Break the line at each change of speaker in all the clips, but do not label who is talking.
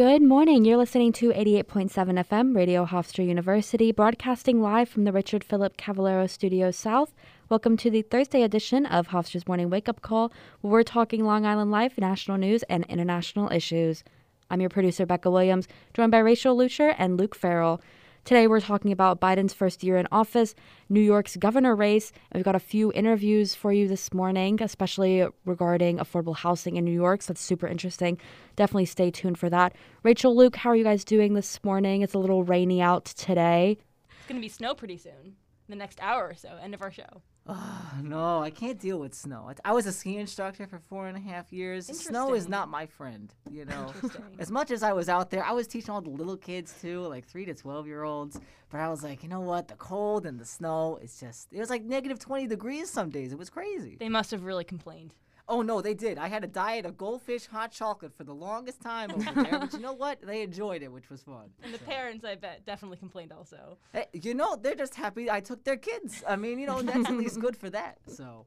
Good morning. You're listening to 88.7 FM, Radio Hofstra University, broadcasting live from the Richard Philip Cavallaro Studios South. Welcome to the Thursday edition of Hofstra's Morning Wake Up Call, where we're talking Long Island life, national news, and international issues. I'm your producer, Becca Williams, joined by Rachel Luscher and Luke Farrell. Today, we're talking about Biden's first year in office, New York's governor race, we've got a few interviews for you this morning, especially regarding affordable housing in New York. So that's super interesting. Definitely stay tuned for that. Rachel, Luke, how are you guys doing this morning? It's a little rainy out today.
It's going to be snow pretty soon, the next hour or so, end of our show.
Oh, no, I can't deal with snow. I was a ski instructor for four and a half years. Snow is not my friend, you know. as much as I was out there, I was teaching all the little kids too, like three to twelve year olds. But I was like, you know what? The cold and the snow, it's just it was like negative twenty degrees some days. It was crazy.
They must have really complained.
Oh no, they did. I had a diet of goldfish hot chocolate for the longest time over there, but you know what? They enjoyed it, which was fun.
And the so. parents, I bet, definitely complained also.
Hey, you know, they're just happy I took their kids. I mean, you know, that's at least good for that. So.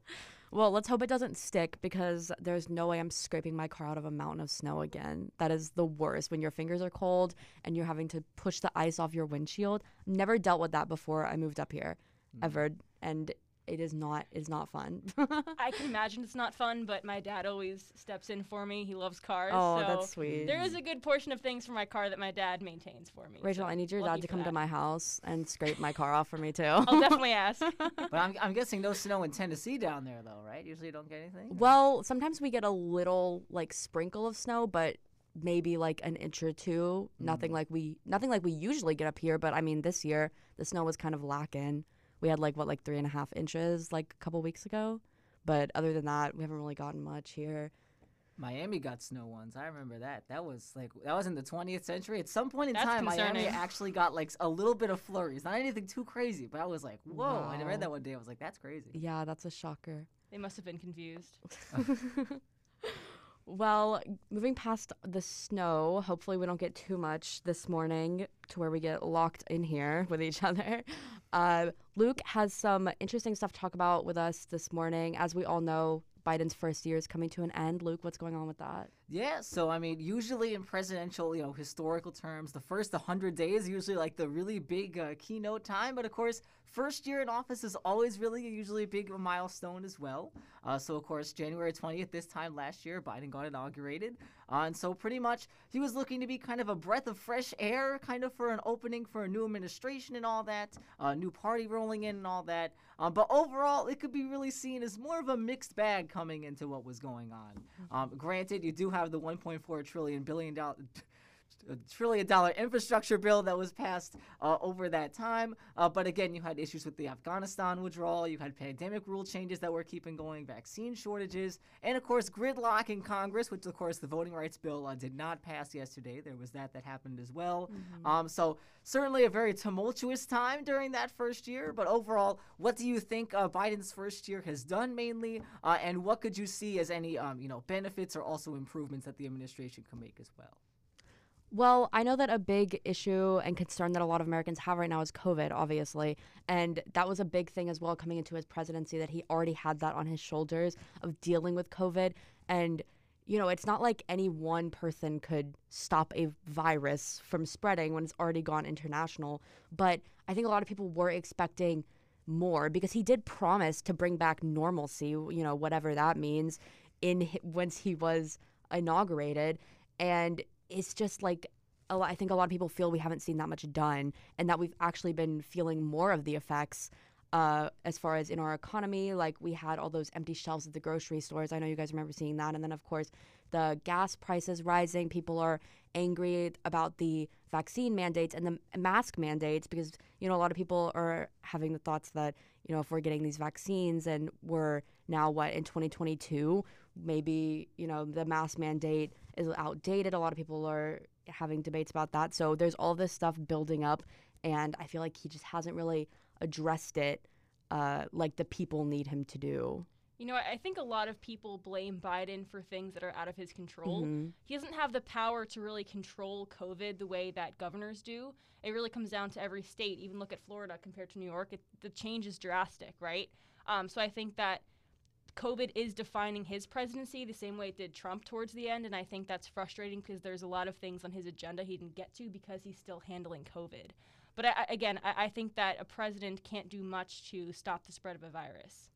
Well, let's hope it doesn't stick because there's no way I'm scraping my car out of a mountain of snow again. That is the worst when your fingers are cold and you're having to push the ice off your windshield. Never dealt with that before I moved up here, mm. ever. And it is not is not fun.
I can imagine it's not fun, but my dad always steps in for me. He loves cars.
Oh,
so
that's sweet.
There is a good portion of things for my car that my dad maintains for me.
Rachel, so I need your dad to come
that.
to my house and scrape my car off for me too.
I'll definitely ask.
but I'm, I'm guessing no snow in Tennessee down there though, right? Usually you don't get anything.
Well, sometimes we get a little like sprinkle of snow, but maybe like an inch or two. Mm. Nothing like we nothing like we usually get up here. But I mean, this year the snow was kind of lacking we had like what like three and a half inches like a couple weeks ago but other than that we haven't really gotten much here
Miami got snow once. I remember that. That was like that was in the 20th century. At some point in
That's
time,
concerning.
Miami actually got like a little bit of flurries. Not anything too crazy, but I was like, whoa! Wow. I read that one day. I was like, that's crazy.
Yeah, that's a shocker.
They must have been confused.
Well, moving past the snow, hopefully we don't get too much this morning to where we get locked in here with each other. Uh, Luke has some interesting stuff to talk about with us this morning. As we all know, Biden's first year is coming to an end. Luke, what's going on with that?
Yeah, so I mean, usually in presidential, you know, historical terms, the first 100 days usually like the really big uh, keynote time. But of course, first year in office is always really usually a big milestone as well. Uh, so of course, January 20th this time last year, Biden got inaugurated, uh, and so pretty much he was looking to be kind of a breath of fresh air, kind of for an opening for a new administration and all that, a new party rolling in and all that. Um, but overall, it could be really seen as more of a mixed bag coming into what was going on. Mm-hmm. Um, granted, you do have the 1.4 trillion billion dollar trillion dollar infrastructure bill that was passed uh, over that time. Uh, but again, you had issues with the Afghanistan withdrawal, you had pandemic rule changes that were keeping going, vaccine shortages, and of course, gridlock in Congress, which of course the voting rights bill uh, did not pass yesterday. There was that that happened as well. Mm-hmm. Um, so, certainly a very tumultuous time during that first year. But overall, what do you think uh, Biden's first year has done mainly? Uh, and what could you see as any um, you know, benefits or also improvements that the administration can make as well?
Well, I know that a big issue and concern that a lot of Americans have right now is COVID, obviously. And that was a big thing as well coming into his presidency that he already had that on his shoulders of dealing with COVID. And, you know, it's not like any one person could stop a virus from spreading when it's already gone international. But I think a lot of people were expecting more because he did promise to bring back normalcy, you know, whatever that means, in once he was inaugurated. And it's just like lot, I think a lot of people feel we haven't seen that much done, and that we've actually been feeling more of the effects. Uh, as far as in our economy, like we had all those empty shelves at the grocery stores. I know you guys remember seeing that. And then, of course, the gas prices rising. People are angry about the vaccine mandates and the mask mandates because, you know, a lot of people are having the thoughts that, you know, if we're getting these vaccines and we're now, what, in 2022, maybe, you know, the mask mandate is outdated. A lot of people are having debates about that. So there's all this stuff building up, and I feel like he just hasn't really addressed it uh, like the people need him to do.
You know, I think a lot of people blame Biden for things that are out of his control. Mm-hmm. He doesn't have the power to really control COVID the way that governors do. It really comes down to every state. Even look at Florida compared to New York, it, the change is drastic, right? Um, so I think that COVID is defining his presidency the same way it did Trump towards the end. And I think that's frustrating because there's a lot of things on his agenda he didn't get to because he's still handling COVID. But I, again, I, I think that a president can't do much to stop the spread of a virus.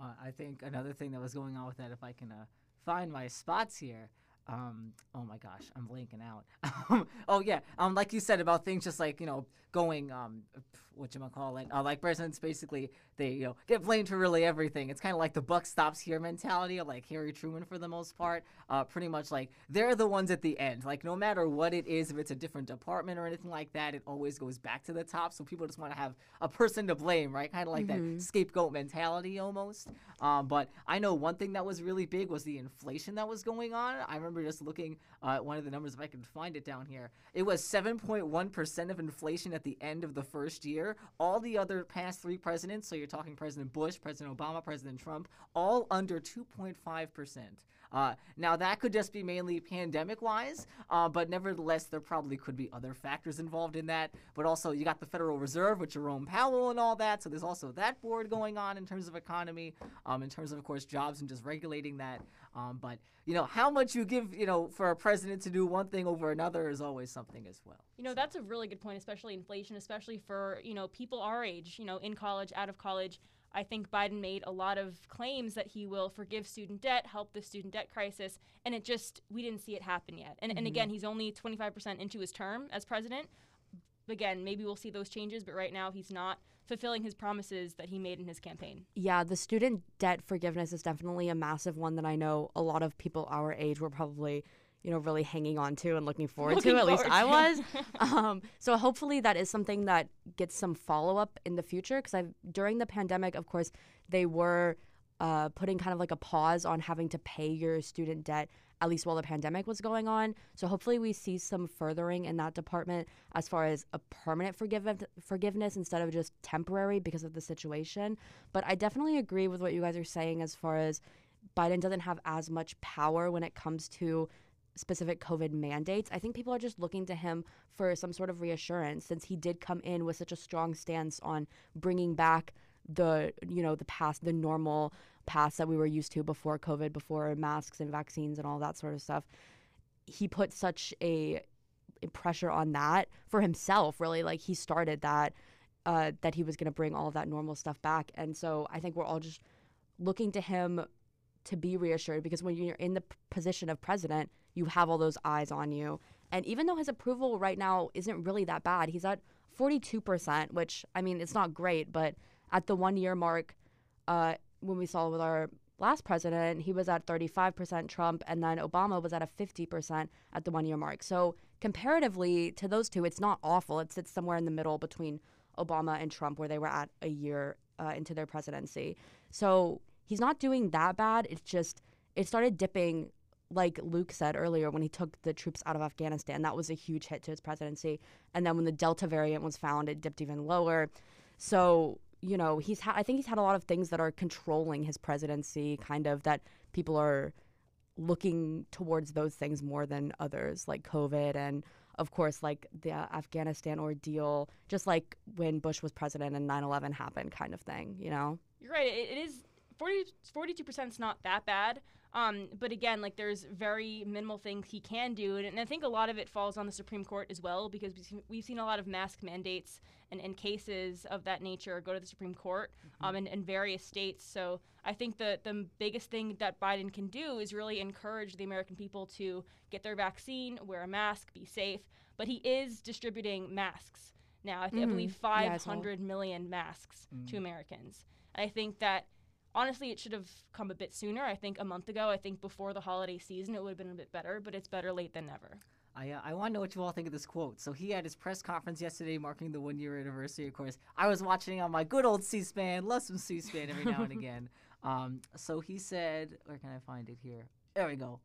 Uh, I think another thing that was going on with that, if I can uh, find my spots here, um, oh my gosh, I'm blanking out. oh yeah, um, like you said about things just like you know going um, what you call it, uh, like presidents basically they you know get blamed for really everything. It's kind of like the buck stops here mentality like Harry Truman for the most part. Uh, pretty much like they're the ones at the end. Like no matter what it is, if it's a different department or anything like that, it always goes back to the top. So people just want to have a person to blame, right? Kind of like mm-hmm. that scapegoat mentality almost. Um, but I know one thing that was really big was the inflation that was going on. I remember just looking uh, at one of the numbers if I can find it down here. It was 7.1 percent of inflation at the end of the first year. All the other past three presidents, so you're talking President Bush, President Obama, President Trump, all under 2.5 percent. Uh, now, that could just be mainly pandemic wise, uh, but nevertheless, there probably could be other factors involved in that. But also, you got the Federal Reserve with Jerome Powell and all that. So there's also that board going on in terms of economy, um, in terms of, of course, jobs and just regulating that. Um, but you know how much you give you know for a president to do one thing over another is always something as well.
You know that's a really good point, especially inflation, especially for you know people our age, you know in college, out of college. I think Biden made a lot of claims that he will forgive student debt, help the student debt crisis, and it just we didn't see it happen yet. And mm-hmm. and again, he's only 25% into his term as president. Again, maybe we'll see those changes, but right now he's not fulfilling his promises that he made in his campaign.
Yeah, the student debt forgiveness is definitely a massive one that I know a lot of people our age were probably you know really hanging on to and looking forward looking to at least i was um, so hopefully that is something that gets some follow-up in the future because i during the pandemic of course they were uh, putting kind of like a pause on having to pay your student debt at least while the pandemic was going on. So hopefully we see some furthering in that department as far as a permanent forgive- forgiveness instead of just temporary because of the situation. But I definitely agree with what you guys are saying as far as Biden doesn't have as much power when it comes to specific COVID mandates. I think people are just looking to him for some sort of reassurance since he did come in with such a strong stance on bringing back the you know the past the normal past that we were used to before COVID, before masks and vaccines and all that sort of stuff. He put such a pressure on that for himself, really. Like he started that, uh, that he was going to bring all of that normal stuff back. And so I think we're all just looking to him to be reassured because when you're in the position of president, you have all those eyes on you. And even though his approval right now isn't really that bad, he's at 42%, which I mean, it's not great, but at the one year mark, uh, when we saw with our last president, he was at 35% Trump, and then Obama was at a 50% at the one year mark. So, comparatively to those two, it's not awful. It sits somewhere in the middle between Obama and Trump, where they were at a year uh, into their presidency. So, he's not doing that bad. It's just, it started dipping, like Luke said earlier, when he took the troops out of Afghanistan. That was a huge hit to his presidency. And then when the Delta variant was found, it dipped even lower. So, you know, he's ha- I think he's had a lot of things that are controlling his presidency, kind of that people are looking towards those things more than others, like COVID and of course like the uh, Afghanistan ordeal, just like when Bush was president and 9/11 happened, kind of thing. You know.
You're right. it, it is 42 percent is not that bad. Um, but again, like there's very minimal things he can do, and, and, I think a lot of it falls on the Supreme Court as well because we've seen, a lot of mask mandates and, and, cases of that nature go to the Supreme Court mm-hmm. um, various states. So I think the the biggest thing that Biden can do is really encourage the American people to get their vaccine, wear a mask, be safe. But he is distributing masks now. I, th- mm-hmm. I believe 500 yeah, million masks mm-hmm. to Americans. I think that honestly, it should have come a bit sooner. I think a month ago. I think before the holiday season, it would have been a bit better. But it's better late than never.
I, uh, I want to know what you all think of this quote. So he had his press conference yesterday marking the one year anniversary, of course. I was watching on my good old C SPAN, love some C SPAN every now and again. Um, so he said, where can I find it here? There we go.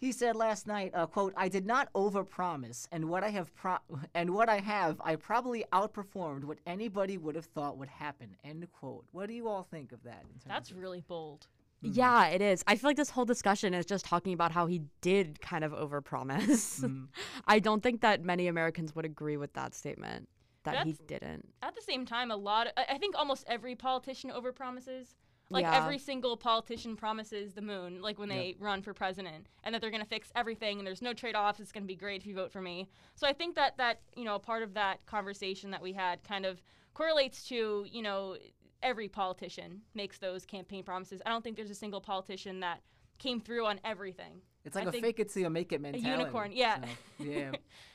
He said last night, uh, "quote I did not overpromise, and what I have pro- and what I have, I probably outperformed what anybody would have thought would happen." End quote. What do you all think of that?
That's of- really bold.
Mm-hmm. Yeah, it is. I feel like this whole discussion is just talking about how he did kind of overpromise. Mm-hmm. I don't think that many Americans would agree with that statement that he didn't.
At the same time, a lot. Of, I think almost every politician overpromises. Like
Yeah.
every single politician promises the moon, like when they run for president, and that they're going to fix everything and there's no trade-offs. It's going to be great if you vote for me. So I think that that you know part of that conversation that we had kind of correlates to you know every politician makes those campaign promises. I don't think there's a single politician that came through on everything.
It's like
I
a fake it till you make it mentality.
A unicorn, yeah.
So, yeah.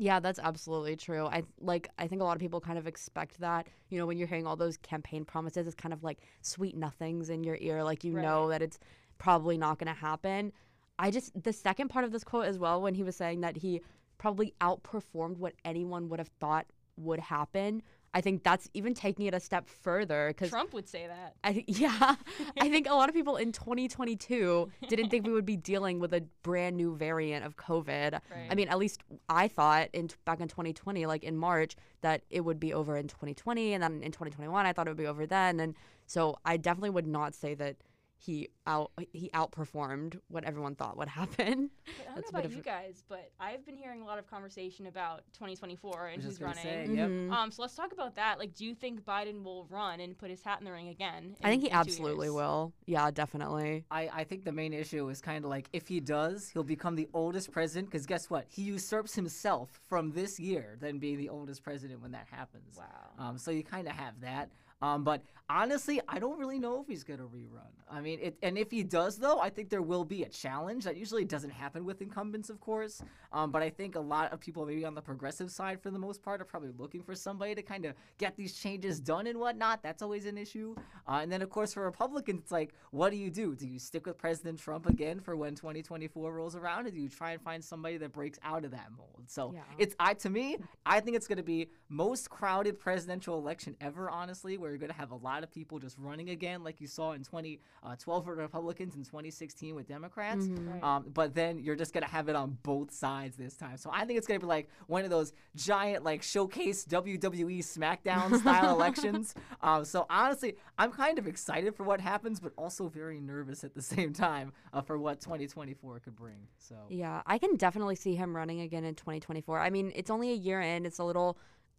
Yeah, that's absolutely true. I like I think a lot of people kind of expect that. You know, when you're hearing all those campaign promises, it's kind of like sweet nothings in your ear, like you know that it's probably not going to happen. I just the second part of this quote as well when he was saying that he probably outperformed what anyone would have thought would happen. I think that's even taking it a step further cuz
Trump would say that.
I think yeah, I think a lot of people in 2022 didn't think we would be dealing with a brand new variant of COVID. I mean, at least I thought in back in 2020, like in March, that it would be over in 2020, and then in 2021, I thought it would be over then. And so I definitely would not say that he out he outperformed what everyone thought would happen.
But I don't
That's
know about you guys, but I've been hearing a lot of conversation about 2024 and
was
who's running.
say, yep.
Mhm.
Um, so let's talk about that. Like, do you think Biden will run and put his hat in the ring again?
I think he absolutely
years?
will. Yeah, definitely.
I, I think the main issue is kind of like if he does, he'll become the oldest president. Because guess what? He usurps himself from this year, then being the oldest president when that happens.
Wow.
Um, so you kind of have that. Um, but honestly, I don't really know if he's gonna rerun. I mean, it, and if he does, though, I think there will be a challenge. That usually doesn't happen with incumbents, of course. Um, but I think a lot of people, maybe on the progressive side, for the most part, are probably looking for somebody to kind of get these changes done and whatnot. That's always an issue. Uh, and then, of course, for Republicans, it's like, what do you do? Do you stick with President Trump again for when 2024 rolls around, or do you try and find somebody that breaks out of that mold? So
Yeah.
it's I to me, I think it's going to be most crowded presidential election ever. Honestly, where you're going to have a lot of people just running again, like you saw in 2012 for Republicans and 2016 with Democrats.
Right.
Um, but then you're just going to have it on both sides this time. So I think it's going to be like one of those giant like showcase WWE SmackDown style elections. Um, so honestly, I'm kind of excited for what happens, but also very nervous at the same time uh, for what 2024 could bring. So.
Yeah, I can definitely see him running again in 2024. I mean, it's only a year in. It's a little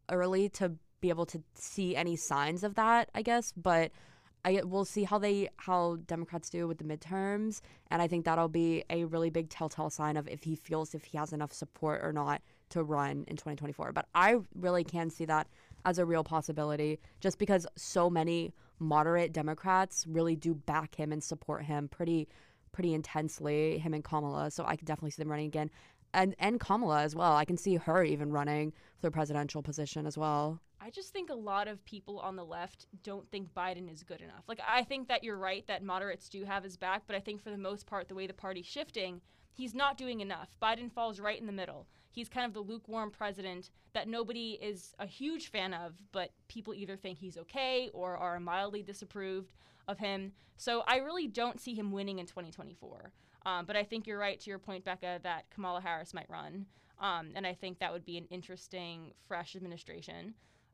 early to be able to see any signs of that, I guess, but I we'll see how they how Democrats do with the midterms, and I think that'll be a really big telltale sign of if he feels if he has enough support or not to run in 2024. But I really can see that as a real possibility just because so many moderate Democrats really do back him and support him pretty pretty intensely, him and Kamala. So I could definitely see them running again. And and Kamala as well. I can see her even running for the presidential position as well.
I just think a lot of people on the left don't think Biden is good enough. Like, I think that you're right that moderates do have his back, but I think for the most part, the way the party's shifting, he's not doing enough. Biden falls right in the middle. He's kind of the lukewarm president that nobody is a huge fan of, but people either think he's okay or are mildly disapproved of him. So I really don't see him winning in 2024. Um, but I think you're right to your point, Becca, that Kamala Harris might run. Um, and I think that would be an interesting, fresh administration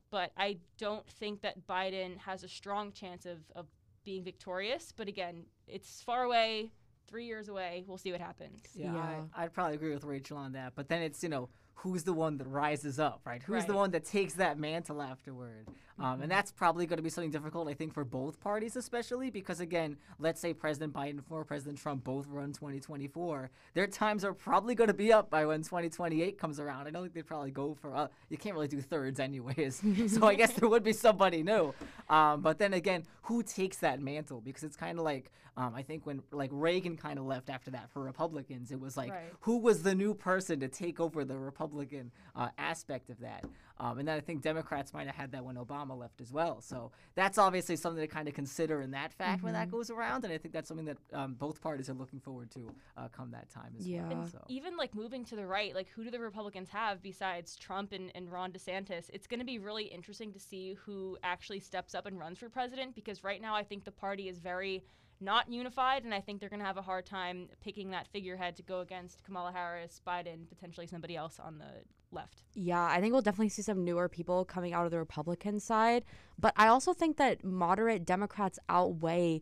but I don't think that Biden has a strong chance of, of being victorious. But again, it's far away, three years away. We'll see what happens.
Yeah,
Yeah.
I, I'd probably agree with Rachel on that. But then it's you know who's the one that rises up, right? Who's the one that takes that mantle afterward? Um, and that's probably going to be something difficult, I think, for both parties, especially because again, let's say President Biden former President Trump both run 2024, their times are probably going to be up by when 2028 comes around. I don't think they'd probably go for uh, you can't really do thirds anyways, so I guess there would be somebody new. Um, but then again, who takes that mantle? Because it's kind of like um, I think when like Reagan kind of left after that for Republicans, it was like
Right.
who was the new person to take over the Republican uh, aspect of that. Um, and then I think Democrats might have had that when Obama left as well. So that's obviously something to kind of consider in that fact when that goes around. And I think that's something that um, both parties are looking forward to uh, come that time as
Yeah.
well.
And
So.
Even like moving to the right, like who do the Republicans have besides Trump and, and Ron DeSantis? It's going to be really interesting to see who actually steps up and runs for president because right now I think the party is very not unified, and I think they're going to have a hard time picking that figurehead to go against Kamala Harris, Biden, potentially somebody else on the left.
Yeah, I think we'll definitely see some newer people coming out of the Republican side. But I also think that moderate Democrats outweigh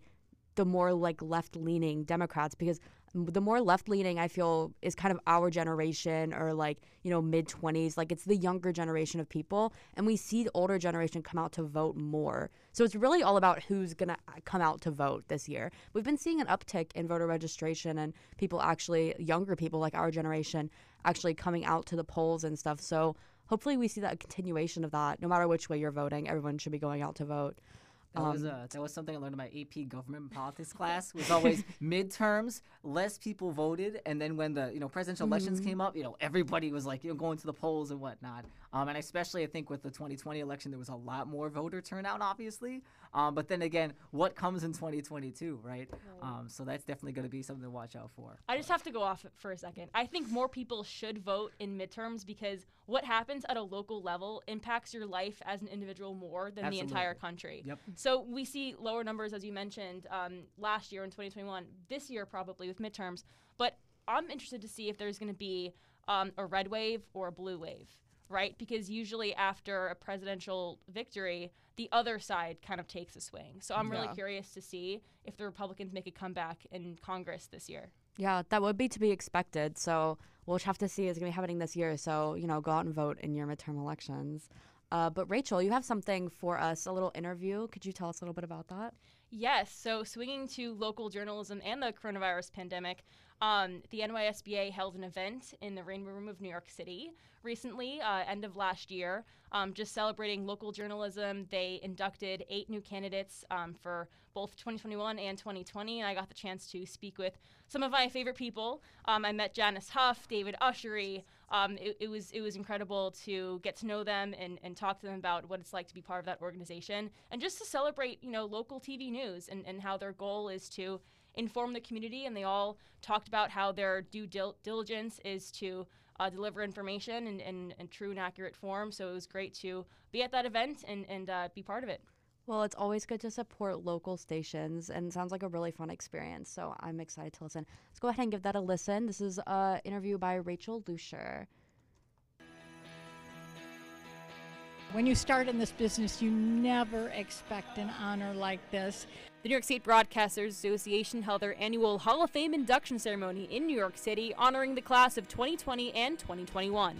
the more like left leaning Democrats because the more left leaning I feel is kind of our generation or like, you know, mid 20s. Like it's the younger generation of people. And we see the older generation come out to vote more. So it's really all about who's going to come out to vote this year. We've been seeing an uptick in voter registration and people actually, younger people like our generation, actually coming out to the polls and stuff. So hopefully we see that continuation of that. No matter which way you're voting, everyone should be going out to vote.
That was
Um,
uh, that was something I learned in my AP Government and Politics class. Was always midterms, less people voted, and then when the you know presidential elections
Mm-hmm.
came up, you know everybody was like you know going to the polls and whatnot. Um, and especially I think with the 2020 election, there was a lot more voter turnout, obviously. Um, but then again, what comes in 2022, right? Um, so that's definitely going to be something to watch out for.
I just have to go off for a second. I think more people should vote in midterms because what happens at a local level impacts your life as an individual more than the entire
Absolutely.
country.
Yep.
So we see lower numbers, as you mentioned, um, last year in 2021, this year probably with midterms. But I'm interested to see if there's going to be um, a red wave or a blue wave, right? Because usually after a presidential victory, the other side kind of takes a swing. So I'm really
Yeah.
curious to see if the Republicans make a comeback in Congress this year.
Yeah, that would be to be expected. So we'll have to see. It's going to be happening this year. So, you know, go out and vote in your midterm elections. Uh, but Rachel, you have something for us, a little interview. Could you tell us a little bit about that?
Yes. So, swinging to local journalism and the coronavirus pandemic, um, the NYSBA held an event in the Rainbow Room of New York City recently, uh, end of last year, um, just celebrating local journalism. They inducted eight new candidates um, for both 2021 and 2020, and I got the chance to speak with some of my favorite people. Um, I met Janice Huff, David Ushery. Um, it, it was it was incredible to get to know them and, and talk to them about what it's like to be part of that organization and just to celebrate you know local TV news and, and how their goal is to inform the community and they all talked about how their due dil- diligence is to uh, deliver information in, in, in true and accurate form so it was great to be at that event and, and uh, be part of it
Well, it's always good to support local stations, and sounds like a really fun experience. So I'm excited to listen. Let's go ahead and give that a listen. This is an interview by Rachel Luscher.
When you start in this business, you never expect an honor like this.
The New York State Broadcasters Association held their annual Hall of Fame induction ceremony in New York City, honoring the class of 2020 and 2021.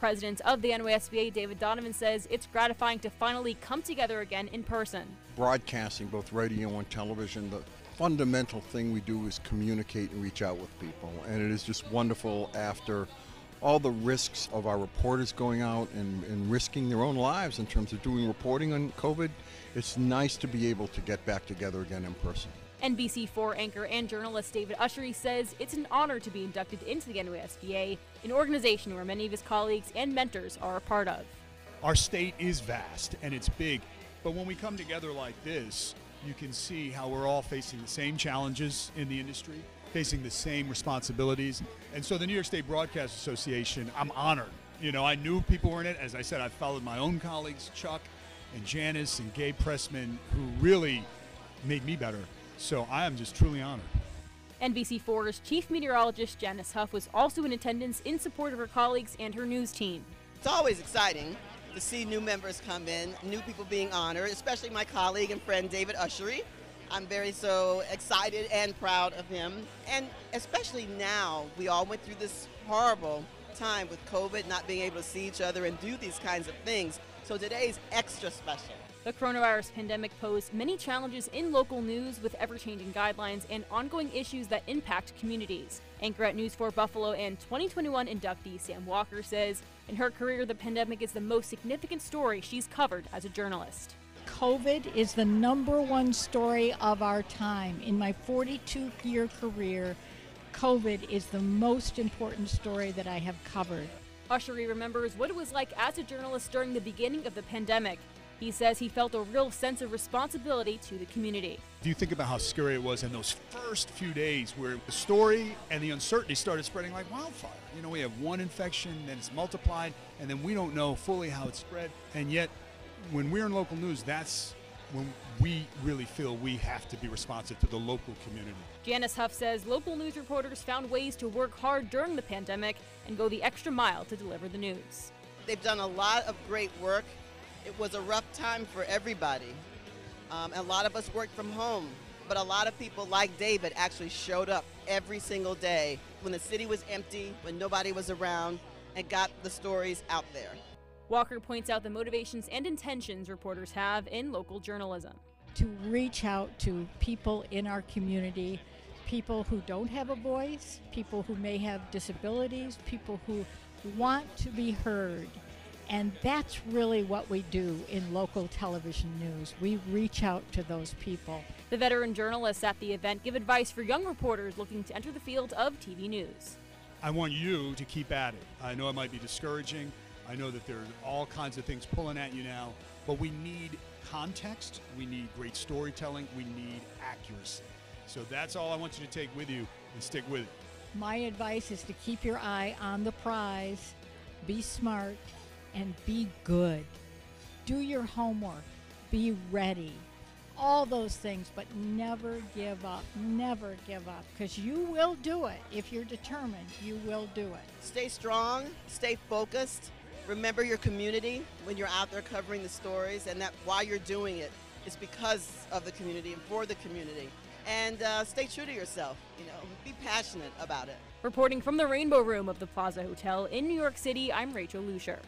President of the NYSBA, David Donovan, says it's gratifying to finally come together again in person.
broadcasting, both radio and television, the fundamental thing we do is communicate and reach out with people. And it is just wonderful after all the risks of our reporters going out and, and risking their own lives in terms of doing reporting on COVID. It's nice to be able to get back together again in person.
NBC4 anchor and journalist David Ushery says it's an honor to be inducted into the NYSBA, an organization where many of his colleagues and mentors are a part of.
Our state is vast and it's big, but when we come together like this, you can see how we're all facing the same challenges in the industry, facing the same responsibilities. And so the New York State Broadcast Association, I'm honored. You know, I knew people were in it. As I said, I followed my own colleagues, Chuck and Janice and Gabe Pressman, who really made me better. So I am just truly honored.
NBC4's chief meteorologist Janice Huff was also in attendance in support of her colleagues and her news team.
It's always exciting to see new members come in, new people being honored, especially my colleague and friend David Ushery. I'm very so excited and proud of him. And especially now, we all went through this horrible time with COVID, not being able to see each other and do these kinds of things. So today's extra special.
The coronavirus pandemic posed many challenges in local news with ever changing guidelines and ongoing issues that impact communities. Anchor at News 4 Buffalo and 2021 inductee Sam Walker says in her career, the pandemic is the most significant story she's covered as a journalist.
COVID is the number one story of our time. In my 42 year career, COVID is the most important story that I have covered.
Ushery remembers what it was like as a journalist during the beginning of the pandemic. He says he felt a real sense of responsibility to the community.
Do you think about how scary it was in those first few days where the story and the uncertainty started spreading like wildfire? You know, we have one infection, then it's multiplied, and then we don't know fully how it's spread. And yet, when we're in local news, that's when we really feel we have to be responsive to the local community.
Janice Huff says local news reporters found ways to work hard during the pandemic and go the extra mile to deliver the news.
They've done a lot of great work. It was a rough time for everybody. Um, a lot of us worked from home. but a lot of people like David actually showed up every single day when the city was empty, when nobody was around, and got the stories out there.
Walker points out the motivations and intentions reporters have in local journalism.
To reach out to people in our community, people who don't have a voice, people who may have disabilities, people who want to be heard. And that's really what we do in local television news. We reach out to those people.
The veteran journalists at the event give advice for young reporters looking to enter the field of TV news.
I want you to keep at it. I know it might be discouraging. I know that there are all kinds of things pulling at you now, but we need context, we need great storytelling, we need accuracy. So that's all I want you to take with you and stick with it.
My advice is to keep your eye on the prize, be smart, and be good. Do your homework, be ready. All those things, but never give up. Never give up because you will do it. If you're determined, you will do it.
Stay strong, stay focused. Remember your community when you're out there covering the stories, and that while you're doing it's because of the community and for the community. And uh, stay true to yourself. You know, be passionate about it.
Reporting from the Rainbow Room of the Plaza Hotel in New York City, I'm Rachel Luscher.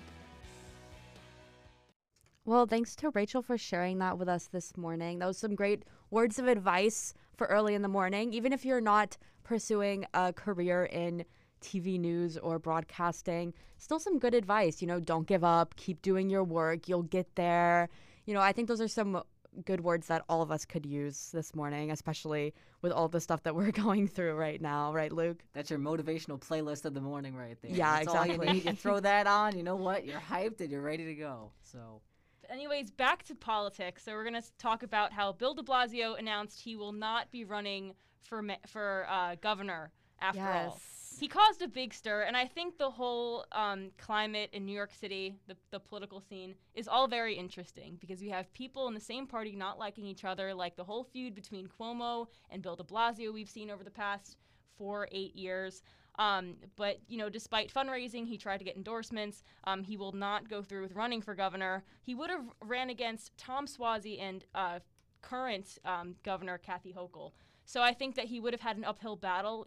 Well, thanks to Rachel for sharing that with us this morning. That was some great words of advice for early in the morning. Even if you're not pursuing a career in TV news or broadcasting, still some good advice. You know, don't give up, keep doing your work, you'll get there. You know, I think those are some good words that all of us could use this morning, especially with all the stuff that we're going through right now, right, Luke?
That's your motivational playlist of the morning right there.
Yeah,
That's
exactly.
all you need. You throw that on, you know what? You're hyped and you're ready to go. So
anyways, back to politics. So we're going to talk about how Bill De Blasio announced he will not be running for ma- for uh, governor after all. He caused a big stir, and I think the whole um, climate in New York City, the, the political scene, is all very interesting because we have people in the same party not liking each other, like the whole feud between Cuomo and Bill de Blasio we've seen over the past four, eight years. Um, but you know, despite fundraising, he tried to get endorsements. Um, he will not go through with running for governor. He would have ran against Tom Suozzi and uh, current um, governor Kathy Hochul. So I think that he would have had an uphill battle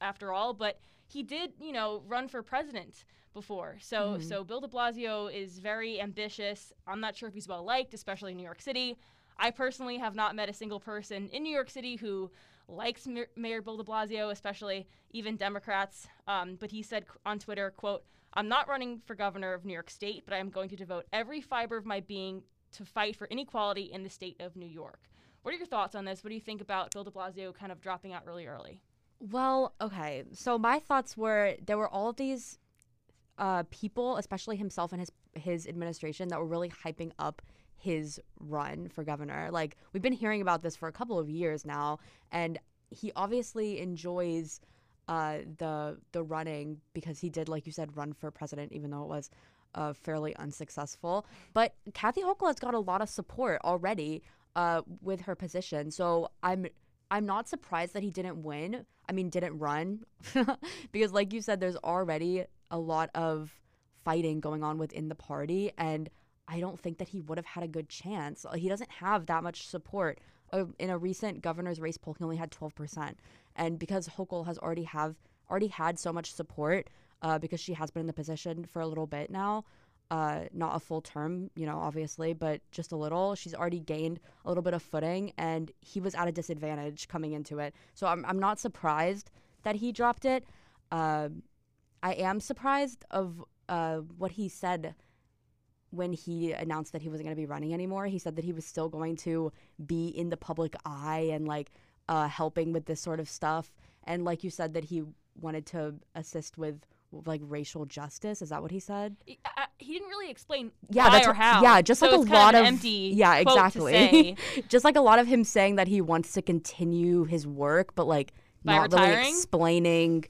after all, but he did, you know, run for president before. So so Bill de Blasio is very ambitious. I'm not sure if he's well liked, especially in New York City. I personally have not met a single person in New York City who likes Mayor, Mayor Bill de Blasio, especially even Democrats. Um, but he said on Twitter, quote, I'm not running for governor of New York State, but I'm going to devote every fiber of my being to fight for inequality in the state of New York. What are your thoughts on this? What do you think about Bill de Blasio kind of dropping out really early?
Well, okay. So my thoughts were there were all of these uh, people, especially himself and his his administration, that were really hyping up his run for governor. Like we've been hearing about this for a couple of years now, and he obviously enjoys uh, the the running because he did, like you said, run for president, even though it was uh, fairly unsuccessful. But Kathy Hochul has got a lot of support already uh, with her position, so I'm I'm not surprised that he didn't win. I mean, didn't run because, like you said, there's already a lot of fighting going on within the party, and I don't think that he would have had a good chance. He doesn't have that much support. Uh, in a recent governor's race poll, he only had 12%, and because Hochul has already have already had so much support, uh, because she has been in the position for a little bit now, uh, not a full term, you know, obviously, but just a little. She's already gained a little bit of footing, and he was at a disadvantage coming into it. So I'm, I'm not surprised that he dropped it. Uh, I am surprised of uh, what he said when he announced that he wasn't going to be running anymore. He said that he was still going to be in the public eye and like uh, helping with this sort of stuff. And like you said, that he wanted to assist with like racial justice. Is that what he said?
He, I- he didn't really explain
Yeah,
why
that's
or how.
yeah, just
So
like a lot of
empty
yeah, exactly. just like a lot of him saying that he wants to continue his work, but like
By
not really explaining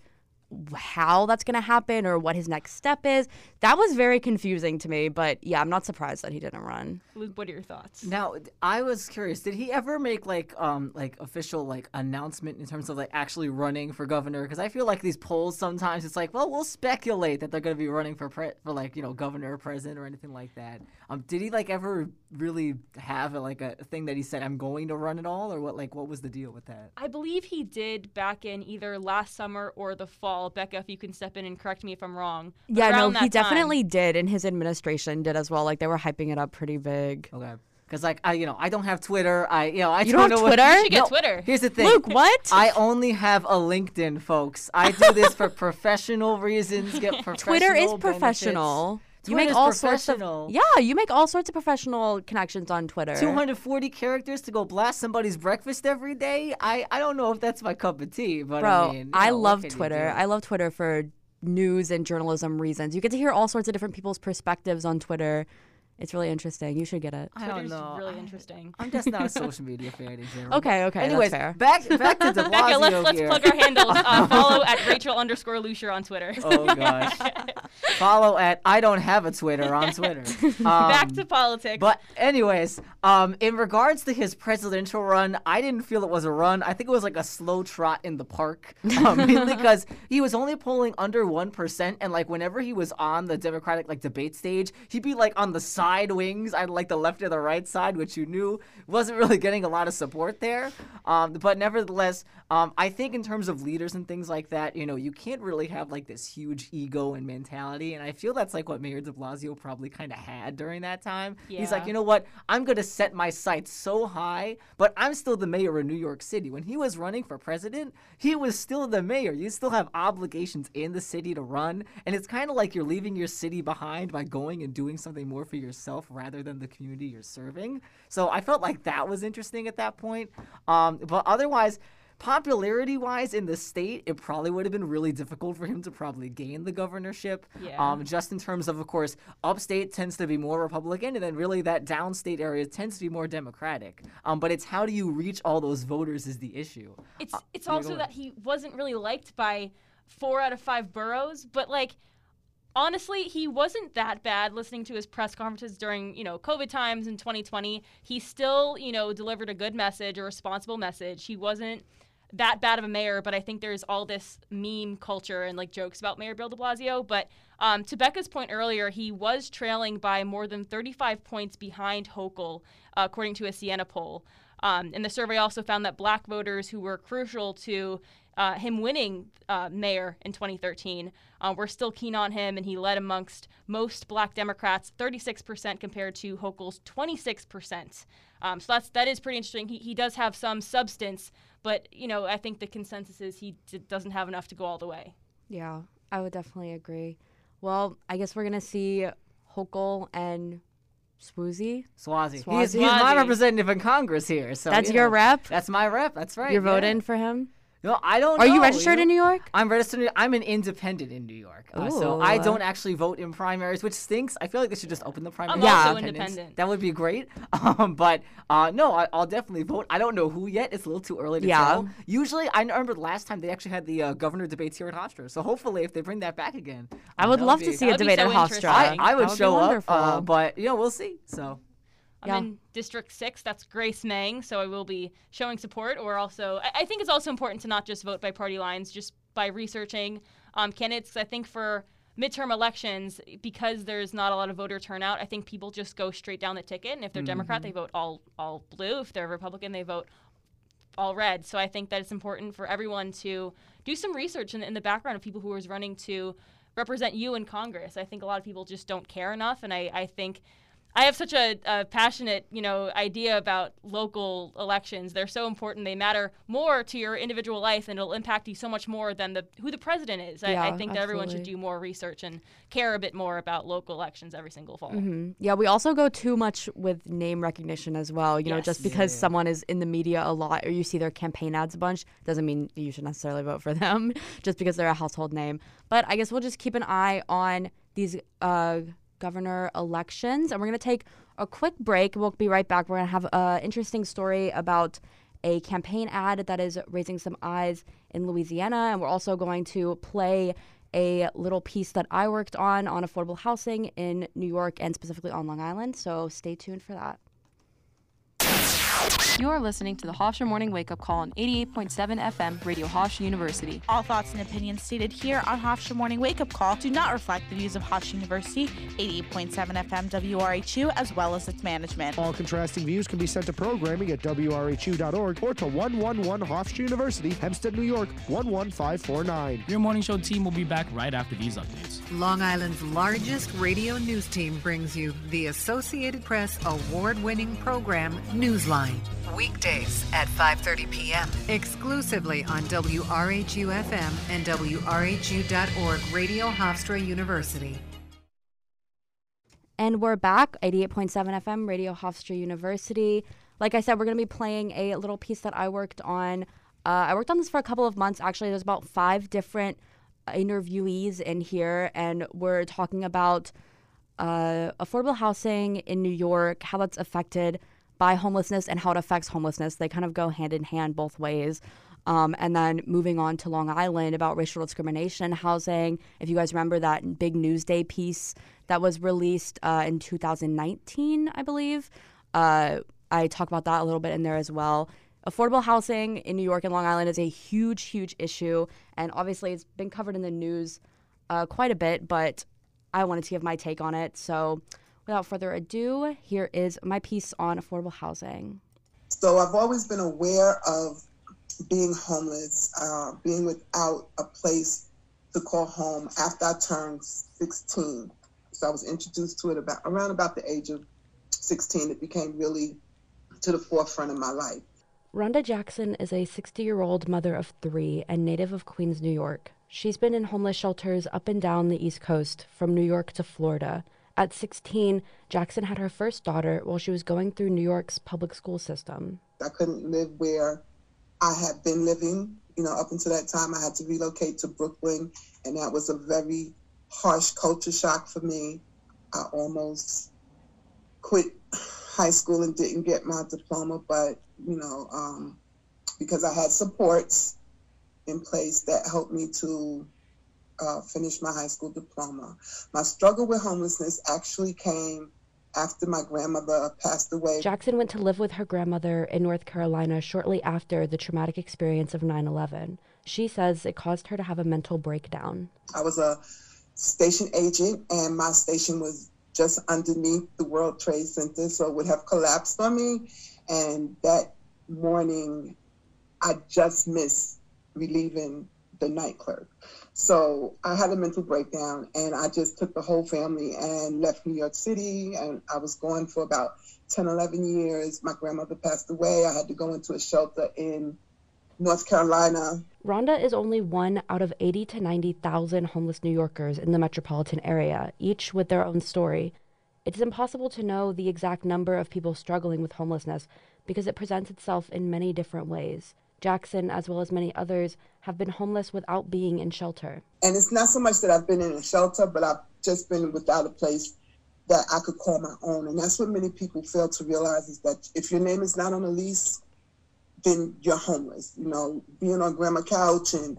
how that's going to happen or what his next step is. That was very confusing to me, but yeah, I'm not surprised that he didn't run.
Luke, what are your thoughts?
Now, I was curious. Did he ever make like um like official like announcement in terms of like actually running for governor? Because I feel like these polls sometimes it's like, well, we'll speculate that they're going to be running for pre- for like you know governor or president or anything like that. Um, did he like ever really have a, like a thing that he said I'm going to run at all, or what? Like, what was the deal with that?
I believe he did back in either last summer or the fall. Becca, if you can step in and correct me if I'm wrong.
Yeah, no, he
that time-
definitely did, and his administration did as well. Like they were hyping it up pretty big.
Okay. Because like I you know I don't have Twitter. I you know I
You don't have
know what-
Twitter? You
should get
No,
Twitter.
Here's the thing.
Luke, what?
I only have a LinkedIn, folks. I do this for professional reasons. Get professional
Twitter is
benefits.
professional. You make
Twitter's
all sorts of
professional.
yeah. You make all sorts of professional connections on Twitter.
240 characters to go blast somebody's breakfast every day. I, I don't know if that's my cup of tea, but
Bro,
I mean, you
I
know, what
love Twitter. I love Twitter for news and journalism reasons. You get to hear all sorts of different people's perspectives on Twitter. It's really interesting. You should get it.
I don't
Twitter's
know.
really
I-
interesting.
I'm just not a social media fan in general.
Okay, okay, that's
Anyways,
fair.
back back to De Blasio
Becca, let's let's
here.
plug our handles. Uh, follow at Rachel underscore Luscher on Twitter.
Oh gosh. Follow at I don't have a Twitter on Twitter.
Back
Um,
to politics.
But anyways, um, in regards to his presidential run, I didn't feel it was a run. I think it was like a slow trot in the park, um, mainly because he was only polling under one percent, and like whenever he was on the Democratic like debate stage, he'd be like on the side wings, either like the left or the right side, which you knew wasn't really getting a lot of support there. Um, but nevertheless, um, I think in terms of leaders and things like that, you know, you can't really have like this huge ego and mentality, and I feel that's like what Mayor De Blasio probably kind of had during that time. Yeah. He's like, you know what? I'm going to set my sights so high, but I'm still the mayor of New York City. When he was running for president, he was still the mayor. You still have obligations in the city to run, and it's kind of like you're leaving your city behind by going and doing something more for yourself rather than the community you're serving. So I felt like that was interesting at that point. Um, but otherwise, popularity wise in the state, it probably would have been really difficult for him to probably gain the governorship.
Yeah.
Um, just in terms of, of course, upstate tends to be more Republican, and then really that downstate area tends to be more Democratic. Um, but it's how do you reach all those voters is the issue.
It's
Uh,
it's
go
also that he wasn't really liked by four out of five boroughs, but like honestly, he wasn't that bad listening to his press conferences during, you know, COVID times in 2020. He still, you know, delivered a good message, a responsible message. He wasn't that bad of a mayor, but I think there's all this meme culture and like jokes about Mayor Bill de Blasio. But um, to Becca's point earlier, he was trailing by more than 35 points behind Hochul, uh, according to a Siena poll. Um, and the survey also found that black voters who were crucial to uh, him winning uh, mayor in 2013 uh, were still keen on him, and he led amongst most black Democrats, 36% compared to Hochul's 26%. Um, so that's that is pretty interesting. He, he does have some substance, but you know I think the consensus is he d- doesn't have enough to go all the way.
Yeah, I would definitely agree. Well, I guess we're gonna see Hochul and Swoozy.
Suozzi. He's,
Suozzi.
he's my
Suozzi.
representative in Congress here. So
That's
you
your
know,
rep.
That's my rep. That's right.
You're
yeah.
voting for him.
No, I don't.
Are you
know,
registered
know?
in New York?
I'm registered. I'm an independent in New York, uh, so I don't actually vote in primaries, which stinks. I feel like they should just open the primaries.
Yeah.
for
also
independents.
independent.
That would be great. Um, but uh, no, I, I'll definitely vote. I don't know who yet. It's a little too early to
Yeah.
tell. Usually, I remember the last time they actually had the uh, governor debates here at Hofstra. So hopefully, if they bring that back again,
I would love
be-
to see a
That would be
debate
so
at
interesting.
Hofstra.
I, I would
That
show
be
up,
wonderful.
uh, but you know, we'll see. So
I'm
Yeah.
in District 6. That's Grace Meng, so I will be showing support. Or also, I, I think it's also important to not just vote by party lines, just by researching um, candidates. I think for midterm elections, because there's not a lot of voter turnout, I think people just go straight down the ticket. And if they're Democrat, they vote all, all blue. If they're Republican, they vote all red. So I think that it's important for everyone to do some research in, in the background of people who are running to represent you in Congress. I think a lot of people just don't care enough, and I, I think I have such a, a passionate, you know, idea about local elections. They're so important. They matter more to your individual life, and it'll impact you so much more than the who the president is. I, I
Yeah,
think that everyone should do more research and care a bit more about local elections every single fall.
hmm Yeah, we also go too much with name recognition as well. You know, just
Yes.
because
Yeah.
someone is in the media a lot or you see their campaign ads a bunch doesn't mean you should necessarily vote for them just because they're a household name. But I guess we'll just keep an eye on these uh, governor elections and we're going to take a quick break. We'll be right back. We're going to have an interesting story about a campaign ad that is raising some eyes in Louisiana. And we're also going to play a little piece that I worked on on affordable housing in New York and specifically on Long Island. So stay tuned for that.
You're listening to the Hofstra Morning Wake Up Call on 88.7 FM, Radio Hofstra University.
All thoughts and opinions stated here on Hofstra Morning Wake Up Call do not reflect the views of Hofstra University, 88.7 FM WRHU, as well as its management.
All contrasting views can be sent to programming at WRHU.org or to 111 Hofstra University, Hempstead, New York, 11549.
Your morning show team will be back right after these updates.
Long Island's largest radio news team brings you the Associated Press award-winning program Newsline. Weekdays at 5:30 p.m. exclusively on WRHU FM and WRHU.org Radio Hofstra University.
And we're back, 88.7 FM, Radio Hofstra University. Like I said, we're going to be playing a little piece that I worked on. Uh, I worked on this for a couple of months. Actually, there's about five different interviewees in here, and we're talking about uh, affordable housing in New York, how that's affected by homelessness and how it affects homelessness. They kind of go hand in hand both ways. Um, and then moving on to Long Island about racial discrimination in housing. If you guys remember that big Newsday piece that was released uh, in 2019, I believe, uh, I talk about that a little bit in there as well. Affordable housing in New York and Long Island is a huge, huge issue. And obviously, it's been covered in the news uh, quite a bit, but I wanted to give my take on it. So, without further ado, here is my piece on affordable housing.
So, I've always been aware of being homeless, uh, being without a place to call home after I turned 16. So, I was introduced to it about around about the age of 16. It became really to the forefront of my life.
Rhonda Jackson is a 60 year old mother of three and native of Queens, New York. She's been in homeless shelters up and down the East Coast, from New York to Florida. At 16, Jackson had her first daughter while she was going through New York's public school system.
I couldn't live where I had been living. You know, up until that time, I had to relocate to Brooklyn, and that was a very harsh culture shock for me. I almost quit high school and didn't get my diploma, but you know, um, because I had supports in place that helped me to uh, finish my high school diploma. My struggle with homelessness actually came after my grandmother passed away.
Jackson went to live with her grandmother in North Carolina shortly after the traumatic experience of 9 11. She says it caused her to have a mental breakdown.
I was a station agent, and my station was just underneath the World Trade Center, so it would have collapsed on me. And that morning, I just missed relieving the night clerk. So I had a mental breakdown and I just took the whole family and left New York City. And I was gone for about 10, 11 years. My grandmother passed away. I had to go into a shelter in North Carolina.
Rhonda is only one out of 80 to 90,000 homeless New Yorkers in the metropolitan area, each with their own story. It is impossible to know the exact number of people struggling with homelessness because it presents itself in many different ways. Jackson, as well as many others, have been homeless without being in shelter.
And it's not so much that I've been in a shelter, but I've just been without a place that I could call my own. And that's what many people fail to realize is that if your name is not on a lease, then you're homeless. You know, being on grandma couch and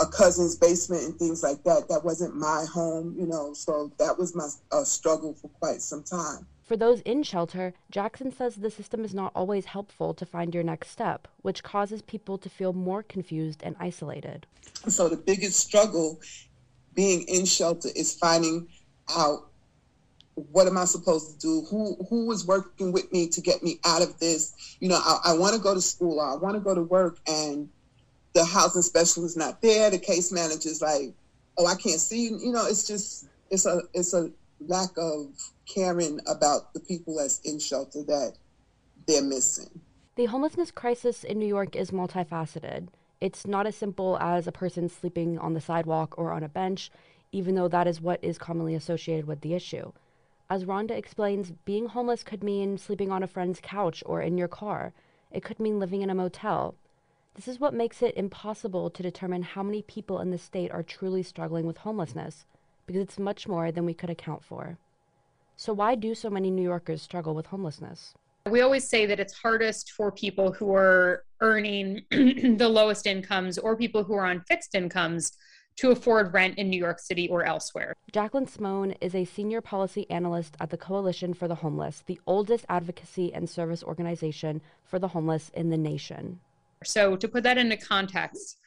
a cousin's basement and things like that, that wasn't my home, you know, so that was my uh, struggle for quite some time.
For those in shelter, Jackson says the system is not always helpful to find your next step, which causes people to feel more confused and isolated.
So, the biggest struggle being in shelter is finding out what am I supposed to do? Who who is working with me to get me out of this? You know, I, I want to go to school. I want to go to work, and the housing specialist is not there. The case manager is like, oh, I can't see you. You know, it's just it's a it's a lack of caring about the people that's in shelter that they're missing.
The homelessness crisis in New York is multifaceted. It's not as simple as a person sleeping on the sidewalk or on a bench, even though that is what is commonly associated with the issue. As Rhonda explains, being homeless could mean sleeping on a friend's couch or in your car. It could mean living in a motel. This is what makes it impossible to determine how many people in the state are truly struggling with homelessness, because it's much more than we could account for. So, why do so many New Yorkers struggle with homelessness?
We always say that it's hardest for people who are earning the lowest incomes or people who are on fixed incomes to afford rent in New York City or elsewhere.
Jacqueline Simone is a senior policy analyst at the Coalition for the Homeless, the oldest advocacy and service organization for the homeless in the nation.
So, to put that into context,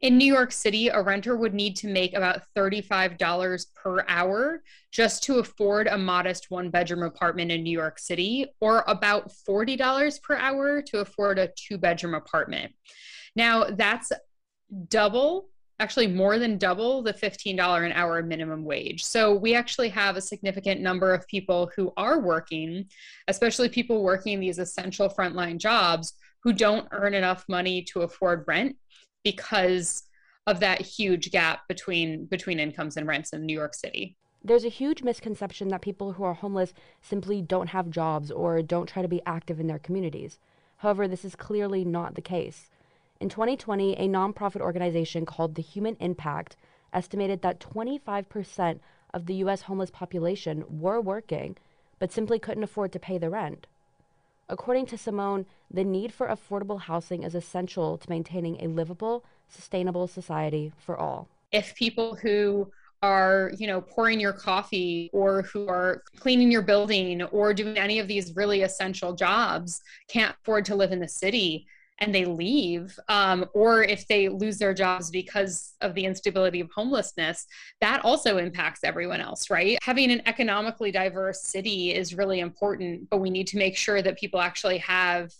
in New York City, a renter would need to make about $35 per hour just to afford a modest one bedroom apartment in New York City, or about $40 per hour to afford a two bedroom apartment. Now, that's double actually more than double the $15 an hour minimum wage. So we actually have a significant number of people who are working, especially people working these essential frontline jobs who don't earn enough money to afford rent because of that huge gap between between incomes and rents in New York City.
There's a huge misconception that people who are homeless simply don't have jobs or don't try to be active in their communities. However, this is clearly not the case. In 2020, a nonprofit organization called The Human Impact estimated that 25% of the U.S. homeless population were working, but simply couldn't afford to pay the rent. According to Simone, the need for affordable housing is essential to maintaining a livable, sustainable society for all.
If people who are, you know, pouring your coffee or who are cleaning your building or doing any of these really essential jobs can't afford to live in the city, and they leave, um, or if they lose their jobs because of the instability of homelessness, that also impacts everyone else, right? Having an economically diverse city is really important, but we need to make sure that people actually have